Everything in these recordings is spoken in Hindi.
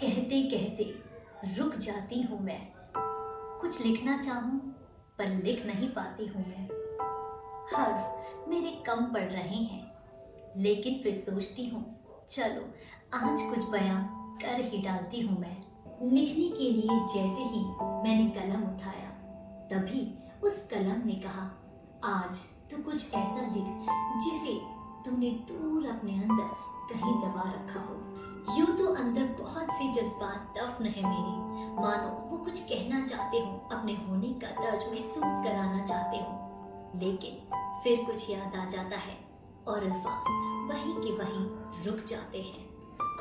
कहते कहते रुक जाती हूँ मैं। कुछ लिखना चाहूँ, पर लिख नहीं पाती हूँ मैं। हर्फ मेरे कम पड़ रहे हैं, लेकिन फिर सोचती हूँ, चलो, आज कुछ बयां कर ही डालती हूँ मैं। लिखने के लिए जैसे ही मैंने कलम उठाया, तभी उस कलम ने कहा, आज तू कुछ ऐसा लिख, जिसे तूने दूर अपने अंदर जज्बात दफन है मेरे। मानो, वो कुछ कहना चाहते हो, अपने होने का दर्ज महसूस कराना चाहते हो। लेकिन फिर कुछ याद आ जाता है और अल्फाज वहीं के वहीं रुक जाते हैं।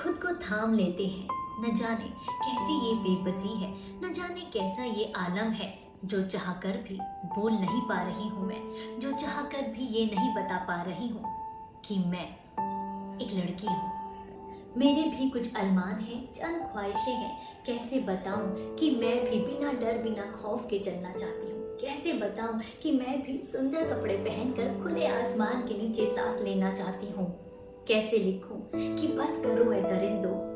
खुद को थाम लेते हैं। न जाने कैसी ये बेबसी है, न जाने कैसा ये आलम है, जो चाहकर भी बोल नहीं पा रही हूँ मैं, जो चाहकर भी ये नहीं बता पा रही हूँ कि मैं एक लड़की हूँ। मेरे भी कुछ अरमान हैं, चंद ख्वाहिशें हैं। कैसे बताऊँ कि मैं भी बिना डर, बिना खौफ के चलना चाहती हूँ? कैसे बताऊँ कि मैं भी सुंदर कपड़े पहनकर खुले आसमान के नीचे सांस लेना चाहती हूँ? कैसे लिखूं कि बस करो ए दरिंदो,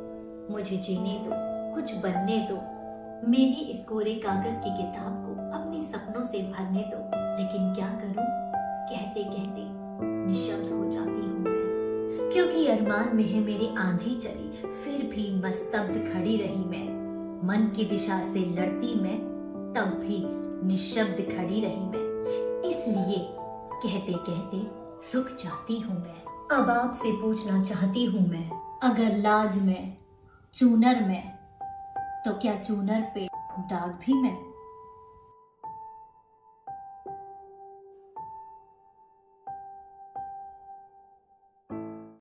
मुझे जीने दो, कुछ बनने दो। मेरी इस कोरे कागज़ की किताब को अपने सपनों से भरने दो। लेकिन क्या करूँ? कहते कहते क्योंकि अरमान में है मेरी आंधी चली, फिर भी मस्तब्द खड़ी रही मैं। मन की दिशा से लड़ती मैं, तब भी निशब्द खड़ी रही मैं। इसलिए कहते कहते रुक जाती हूँ मैं। अब आपसे पूछना चाहती हूँ मैं, अगर लाज में, चूनर में तो क्या चूनर पे दाग भी मैं?